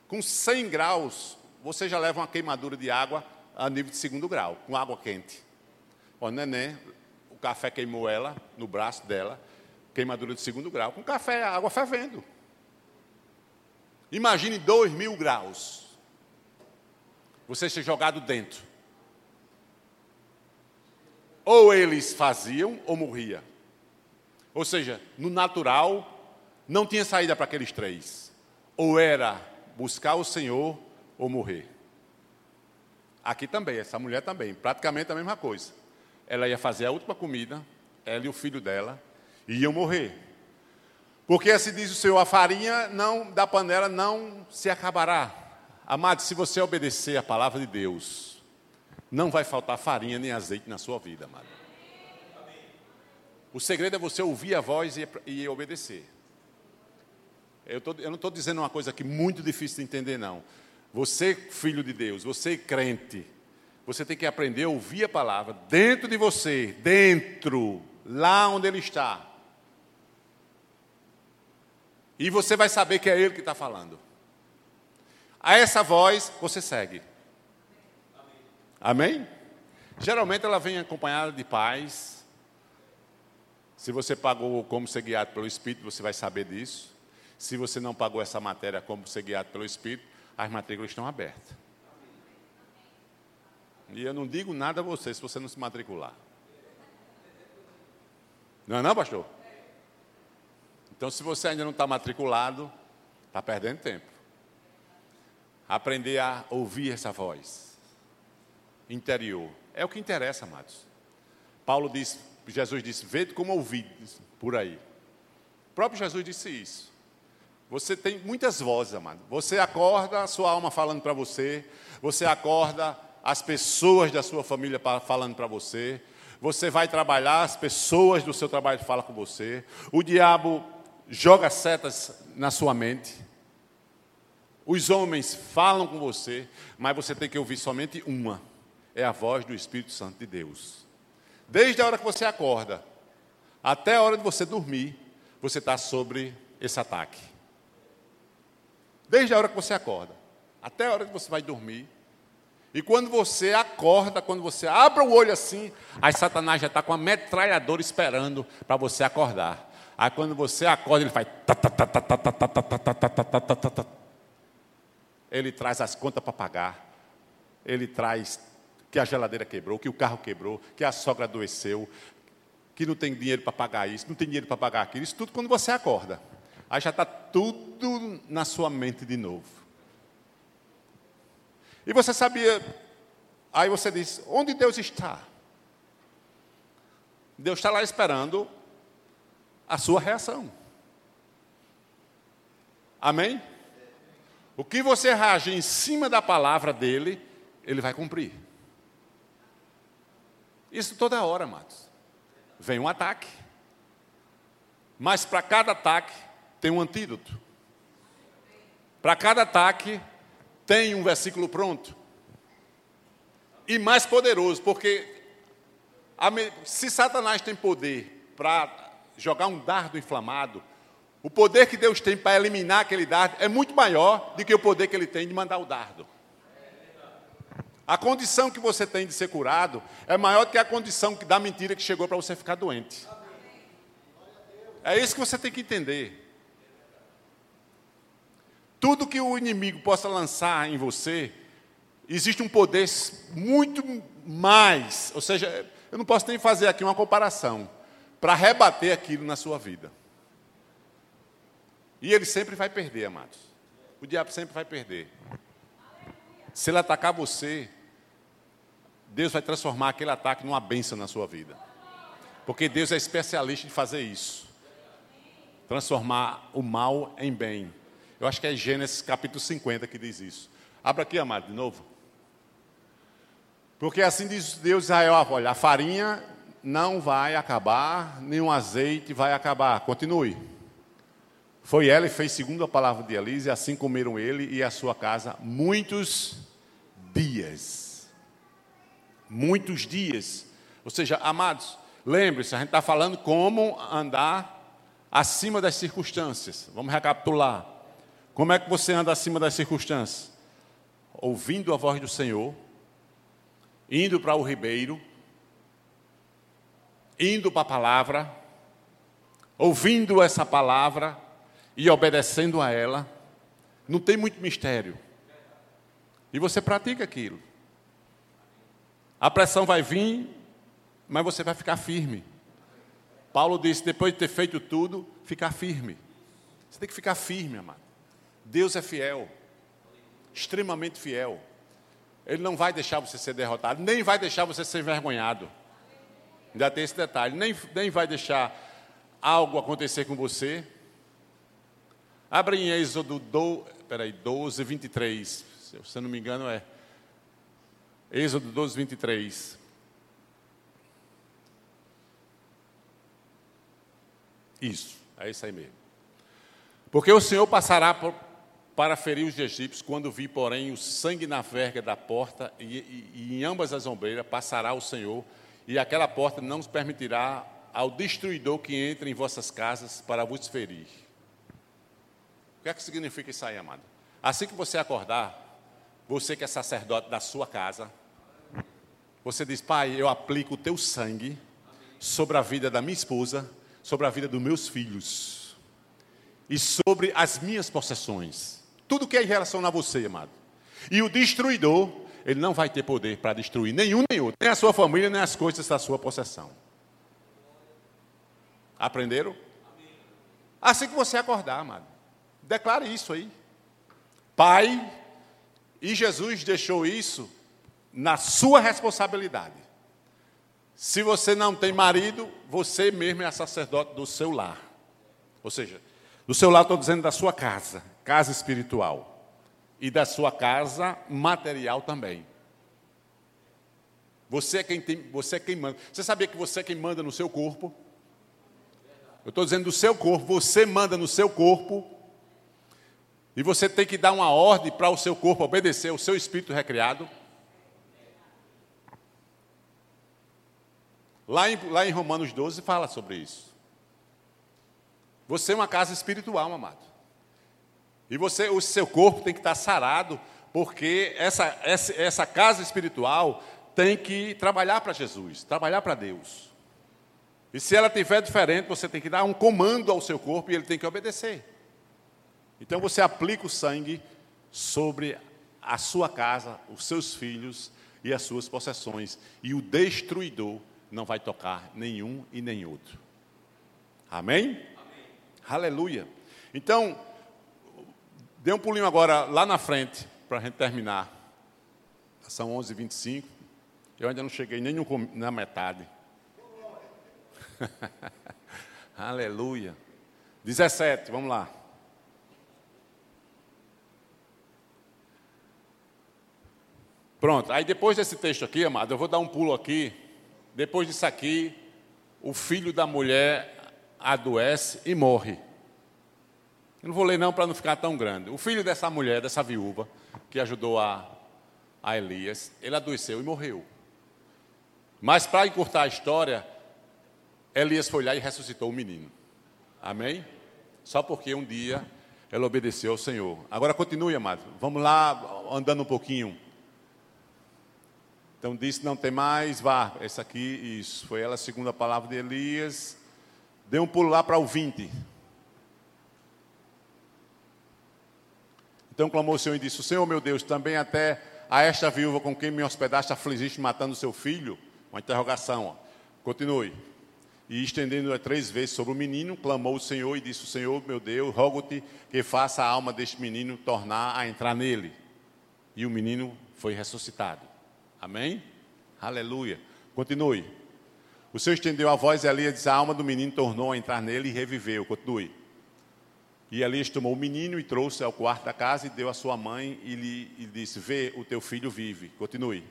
Com 100 graus, você já leva uma queimadura de água a nível de segundo grau, com água quente. O neném, o café queimou ela no braço dela, queimadura de segundo grau, com café, água fervendo. Imagine 2 mil graus. Você ser jogado dentro. Ou eles faziam ou morria. Ou seja, no natural, não tinha saída para aqueles três. Ou era buscar o Senhor ou morrer. Aqui também, essa mulher também, praticamente a mesma coisa. Ela ia fazer a última comida, ela e o filho dela, e iam morrer. Porque assim diz o Senhor, a farinha não da panela não se acabará. Amado, se você obedecer a palavra de Deus, não vai faltar farinha nem azeite na sua vida, amado. O segredo é você ouvir a voz e, e obedecer. Eu, tô, eu não estou dizendo uma coisa aqui muito difícil de entender, não. Você, filho de Deus, você crente, você tem que aprender a ouvir a palavra dentro de você, dentro, lá onde ele está. E você vai saber que é ele que está falando. A essa voz você segue. Amém? Geralmente ela vem acompanhada de paz, se você pagou como ser guiado pelo Espírito, você vai saber disso. Se você não pagou essa matéria como ser guiado pelo Espírito, as matrículas estão abertas. E eu não digo nada a você se você não se matricular. Não é não, pastor? Então, se você ainda não está matriculado, está perdendo tempo. Aprender a ouvir essa voz interior. É o que interessa, amados. Paulo diz Jesus disse: Vede como ouvi por aí. O próprio Jesus disse isso. Você tem muitas vozes, amado. Você acorda a sua alma falando para você, você acorda as pessoas da sua família falando para você, você vai trabalhar, as pessoas do seu trabalho falam com você, o diabo joga setas na sua mente, os homens falam com você, mas você tem que ouvir somente uma: é a voz do Espírito Santo de Deus. Desde a hora que você acorda até a hora de você dormir, você está sobre esse ataque. Desde a hora que você acorda até a hora que você vai dormir. E quando você acorda, quando você abre o olho assim, aí Satanás já está com a metralhadora esperando para você acordar. Aí quando você acorda, ele faz. Ele traz as contas para pagar. Ele traz que a geladeira quebrou, que o carro quebrou, que a sogra adoeceu, que não tem dinheiro para pagar isso, não tem dinheiro para pagar aquilo. Isso tudo quando você acorda. Aí já está tudo na sua mente de novo. E você sabia, aí você diz: onde Deus está? Deus está lá esperando a sua reação. Amém? O que você reage em cima da palavra dele, ele vai cumprir. Isso toda hora, amados. Vem um ataque. Mas para cada ataque tem um antídoto. Para cada ataque tem um versículo pronto. E mais poderoso, porque se Satanás tem poder para jogar um dardo inflamado, o poder que Deus tem para eliminar aquele dardo é muito maior do que o poder que ele tem de mandar o dardo. A condição que você tem de ser curado é maior do que a condição da mentira que chegou para você ficar doente. É isso que você tem que entender. Tudo que o inimigo possa lançar em você, existe um poder muito mais, ou seja, eu não posso nem fazer aqui uma comparação, para rebater aquilo na sua vida. E ele sempre vai perder, amados. O diabo sempre vai perder. Se ele atacar você, Deus vai transformar aquele ataque numa bênção na sua vida. Porque Deus é especialista em fazer isso. Transformar o mal em bem. Eu acho que é Gênesis capítulo 50 que diz isso. Abra aqui, amado, de novo. Porque assim diz Deus Israel: olha, a farinha não vai acabar, nem o azeite vai acabar. Continue. Foi ela e fez segundo a palavra de Elise, assim comeram ele e a sua casa muitos dias. Muitos dias. Ou seja, amados, lembre-se, a gente está falando como andar acima das circunstâncias. Vamos recapitular. Como é que você anda acima das circunstâncias? Ouvindo a voz do Senhor, indo para o ribeiro, indo para a palavra, ouvindo essa palavra, e obedecendo a ela, não tem muito mistério. E você pratica aquilo. A pressão vai vir, mas você vai ficar firme. Paulo disse: depois de ter feito tudo, ficar firme. Você tem que ficar firme, amado. Deus é fiel, extremamente fiel. Ele não vai deixar você ser derrotado, nem vai deixar você ser envergonhado. Ainda tem esse detalhe: nem, nem vai deixar algo acontecer com você Abra em Êxodo do, peraí, 12, 23. Se eu não me engano, é. Êxodo 12, 23. Isso, é isso aí mesmo. Porque o Senhor passará por, para ferir os egípcios, quando vi, porém, o sangue na verga da porta, e, e, e em ambas as ombreiras passará o Senhor, e aquela porta não permitirá ao destruidor que entre em vossas casas para vos ferir. O que é que significa isso aí, amado? Assim que você acordar, você que é sacerdote da sua casa, você diz, Pai, eu aplico o teu sangue sobre a vida da minha esposa, sobre a vida dos meus filhos e sobre as minhas possessões. Tudo que é em relação a você, amado. E o destruidor, ele não vai ter poder para destruir nenhum nem outro, nem a sua família, nem as coisas da sua possessão. Aprenderam? Assim que você acordar, amado. Declare isso aí. Pai, e Jesus deixou isso na sua responsabilidade. Se você não tem marido, você mesmo é sacerdote do seu lar. Ou seja, do seu lar estou dizendo da sua casa, casa espiritual. E da sua casa material também. Você é quem tem, você é quem manda. Você sabia que você é quem manda no seu corpo? Eu estou dizendo do seu corpo, você manda no seu corpo e você tem que dar uma ordem para o seu corpo obedecer, o seu espírito recriado. Lá em, lá em Romanos 12 fala sobre isso. Você é uma casa espiritual, amado. E você, o seu corpo tem que estar sarado, porque essa, essa, essa casa espiritual tem que trabalhar para Jesus, trabalhar para Deus. E se ela tiver diferente, você tem que dar um comando ao seu corpo e ele tem que obedecer. Então você aplica o sangue sobre a sua casa, os seus filhos e as suas possessões, e o destruidor não vai tocar nenhum e nem outro. Amém? Amém. Aleluia. Então, dê um pulinho agora lá na frente, para a gente terminar. São 11h25. Eu ainda não cheguei nem na metade. Aleluia. 17, vamos lá. Pronto, aí depois desse texto aqui, amado, eu vou dar um pulo aqui. Depois disso aqui, o filho da mulher adoece e morre. Eu não vou ler não para não ficar tão grande. O filho dessa mulher, dessa viúva, que ajudou a, a Elias, ele adoeceu e morreu. Mas para encurtar a história, Elias foi lá e ressuscitou o menino. Amém? Só porque um dia ela obedeceu ao Senhor. Agora continue, amado. Vamos lá, andando um pouquinho. Então disse: Não tem mais, vá. Essa aqui, isso. Foi ela a segunda palavra de Elias. Deu um pulo lá para o 20. Então clamou o Senhor e disse: Senhor meu Deus, também até a esta viúva com quem me hospedaste afligiste matando seu filho? Uma interrogação. Ó. Continue. E estendendo-a três vezes sobre o menino, clamou o Senhor e disse: Senhor meu Deus, rogo-te que faça a alma deste menino tornar a entrar nele. E o menino foi ressuscitado. Amém? Aleluia. Continue. O Senhor estendeu a voz e Elias disse: A alma do menino tornou a entrar nele e reviveu. Continue. E Elias tomou o menino e trouxe ao quarto da casa e deu à sua mãe e lhe e disse: Vê, o teu filho vive. Continue.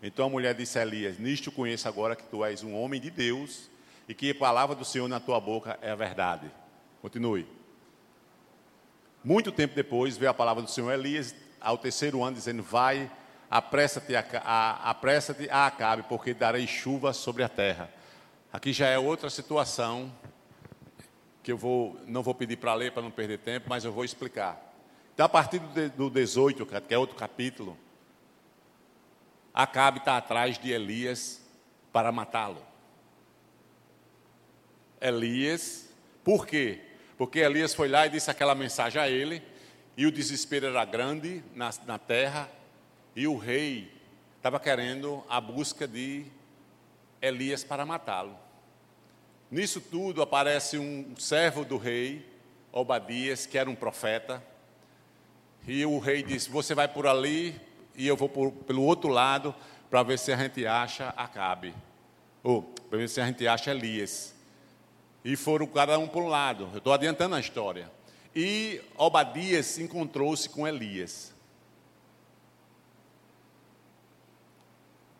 Então a mulher disse a Elias: Nisto conheço agora que tu és um homem de Deus e que a palavra do Senhor na tua boca é a verdade. Continue. Muito tempo depois veio a palavra do Senhor Elias ao terceiro ano, dizendo: Vai apressa-te a, a, apressa a Acabe, porque darei chuva sobre a terra. Aqui já é outra situação que eu vou, não vou pedir para ler para não perder tempo, mas eu vou explicar. Então, a partir do 18, que é outro capítulo, Acabe está atrás de Elias para matá-lo. Elias, por quê? Porque Elias foi lá e disse aquela mensagem a ele, e o desespero era grande na, na terra, e o rei estava querendo a busca de Elias para matá-lo. Nisso tudo aparece um servo do rei, Obadias, que era um profeta. E o rei disse: Você vai por ali e eu vou por, pelo outro lado para ver se a gente acha Acabe. Ou para ver se a gente acha Elias. E foram cada um por um lado. Eu estou adiantando a história. E Obadias encontrou-se com Elias.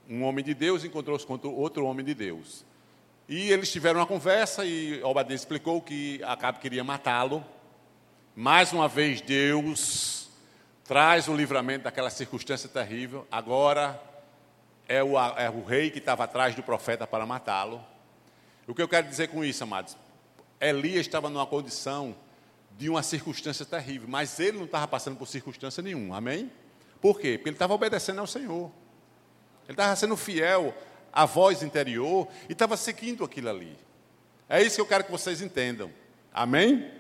Um homem de Deus encontrou-se com outro homem de Deus. E eles tiveram uma conversa e Obadias explicou que Acabe queria matá-lo. Mais uma vez Deus traz o livramento daquela circunstância terrível. Agora é o, é o rei que estava atrás do profeta para matá-lo. O que eu quero dizer com isso, amados? Elias estava numa condição de uma circunstância terrível, mas ele não estava passando por circunstância nenhuma, amém? Por quê? Porque ele estava obedecendo ao Senhor. Ele estava sendo fiel à voz interior e estava seguindo aquilo ali. É isso que eu quero que vocês entendam. Amém?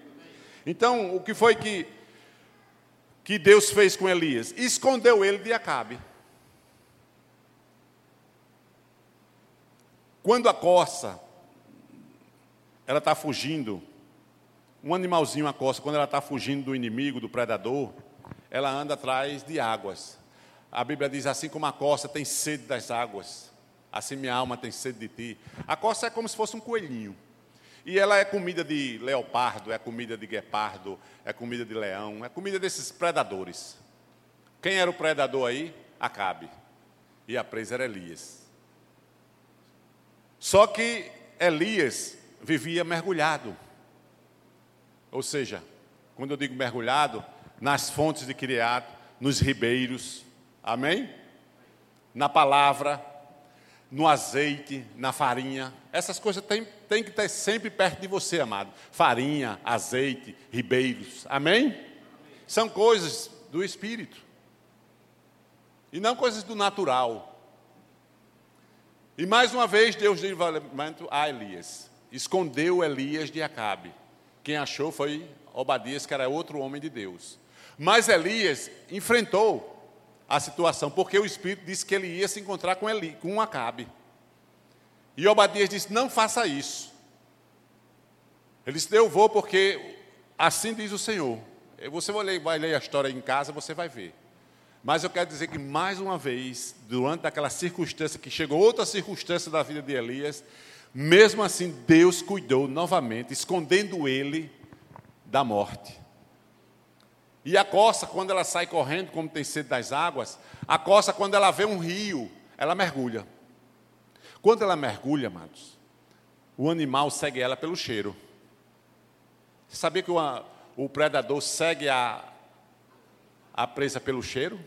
Então, o que foi que, que Deus fez com Elias? Escondeu ele de Acabe. Quando a coça, ela está fugindo, um animalzinho a coça, quando ela está fugindo do inimigo, do predador, ela anda atrás de águas. A Bíblia diz assim como a costa tem sede das águas, assim minha alma tem sede de ti. A costa é como se fosse um coelhinho. E ela é comida de leopardo, é comida de guepardo, é comida de leão, é comida desses predadores. Quem era o predador aí? Acabe. E a presa era Elias. Só que Elias vivia mergulhado. Ou seja, quando eu digo mergulhado, nas fontes de criado, nos ribeiros, Amém? Na palavra, no azeite, na farinha. Essas coisas têm que estar sempre perto de você, amado. Farinha, azeite, ribeiros. Amém? São coisas do Espírito. E não coisas do natural. E mais uma vez Deus deu livramento a Elias. Escondeu Elias de Acabe. Quem achou foi Obadias, que era outro homem de Deus. Mas Elias enfrentou a situação, porque o Espírito disse que ele ia se encontrar com, Eli, com Acabe. E Obadias disse: Não faça isso. Ele disse: Eu vou porque assim diz o Senhor. Você vai ler, vai ler a história em casa, você vai ver. Mas eu quero dizer que, mais uma vez, durante aquela circunstância, que chegou outra circunstância da vida de Elias, mesmo assim, Deus cuidou novamente, escondendo ele da morte. E a coça, quando ela sai correndo, como tem sede das águas, a coça, quando ela vê um rio, ela mergulha. Quando ela mergulha, amados, o animal segue ela pelo cheiro. Você sabia que o, o predador segue a, a presa pelo cheiro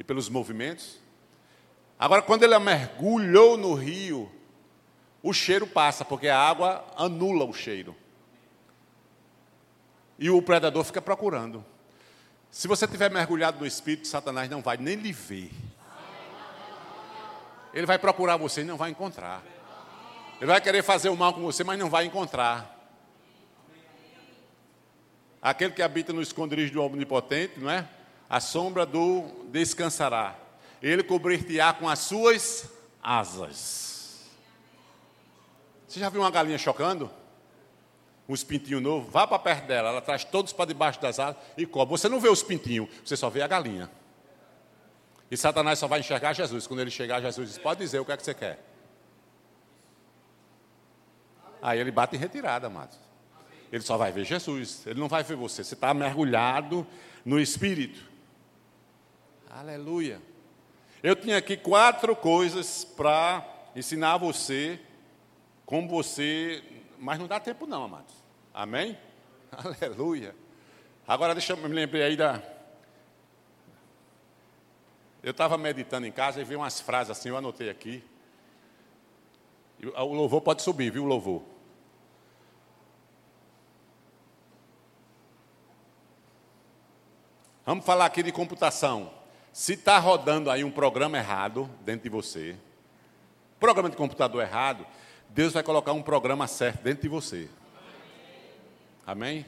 e pelos movimentos? Agora, quando ela mergulhou no rio, o cheiro passa, porque a água anula o cheiro. E o predador fica procurando. Se você tiver mergulhado no Espírito, Satanás não vai nem lhe ver. Ele vai procurar você e não vai encontrar. Ele vai querer fazer o mal com você, mas não vai encontrar. Aquele que habita no esconderijo do Omnipotente, não é? A sombra do descansará. Ele cobrir-te-á com as suas asas. Você já viu uma galinha chocando? Uns pintinhos novos? Vá para perto dela, ela traz todos para debaixo das asas e cobre. Você não vê os pintinhos, você só vê a galinha. E Satanás só vai enxergar Jesus. Quando ele chegar, Jesus diz: Pode dizer o que é que você quer. Aí ele bate em retirada, amados. Ele só vai ver Jesus, ele não vai ver você. Você está mergulhado no Espírito. Aleluia. Eu tinha aqui quatro coisas para ensinar você como você. Mas não dá tempo, não, amados. Amém? Aleluia. Agora deixa eu me lembrar aí da, eu estava meditando em casa e vi umas frases assim, eu anotei aqui. O louvor pode subir, viu, o louvor? Vamos falar aqui de computação. Se está rodando aí um programa errado dentro de você, programa de computador errado, Deus vai colocar um programa certo dentro de você. Amém?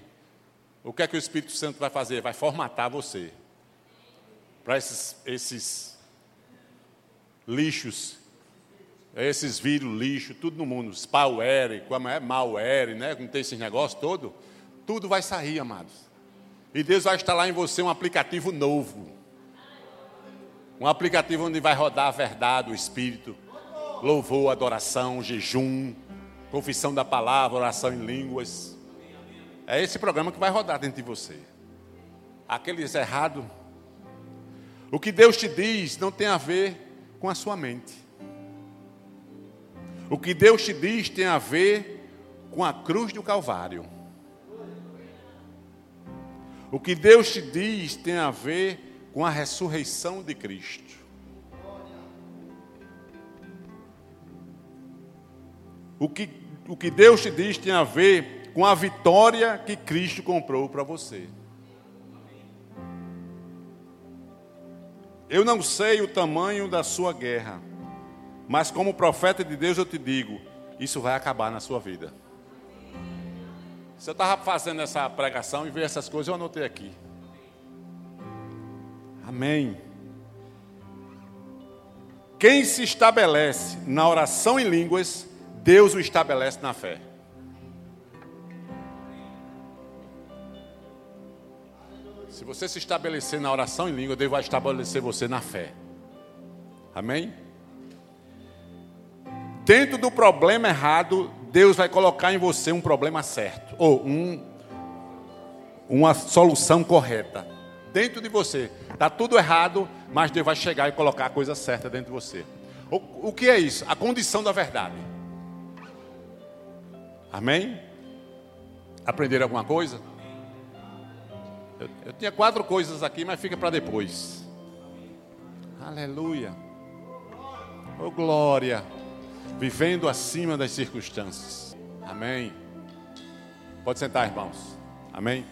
O que é que o Espírito Santo vai fazer? Vai formatar você para esses, esses lixos, esses vírus, lixo, tudo no mundo, spyware, como é, malware, né? Não tem esses negócios todo, tudo vai sair, amados. E Deus vai instalar em você um aplicativo novo. Um aplicativo onde vai rodar a verdade, o Espírito, louvor, adoração, jejum, confissão da palavra, oração em línguas. É esse programa que vai rodar dentro de você. Aqueles errados, o que Deus te diz não tem a ver com a sua mente. O que Deus te diz tem a ver com a cruz do Calvário. O que Deus te diz tem a ver com a ressurreição de Cristo. O que, o que Deus te diz tem a ver com a vitória que Cristo comprou para você. Eu não sei o tamanho da sua guerra, mas como profeta de Deus eu te digo: isso vai acabar na sua vida. Se eu estava fazendo essa pregação e ver essas coisas, eu anotei aqui. Amém. Quem se estabelece na oração em línguas, Deus o estabelece na fé. Se você se estabelecer na oração em língua, Deus vai estabelecer você na fé. Amém? Dentro do problema errado, Deus vai colocar em você um problema certo, ou um, uma solução correta. Dentro de você. Está tudo errado, mas Deus vai chegar e colocar a coisa certa dentro de você. O, o que é isso? A condição da verdade. Amém? Aprenderam alguma coisa? Eu, eu tinha quatro coisas aqui, mas fica para depois. Aleluia. Oh glória. Vivendo acima das circunstâncias. Amém. Pode sentar, irmãos. Amém.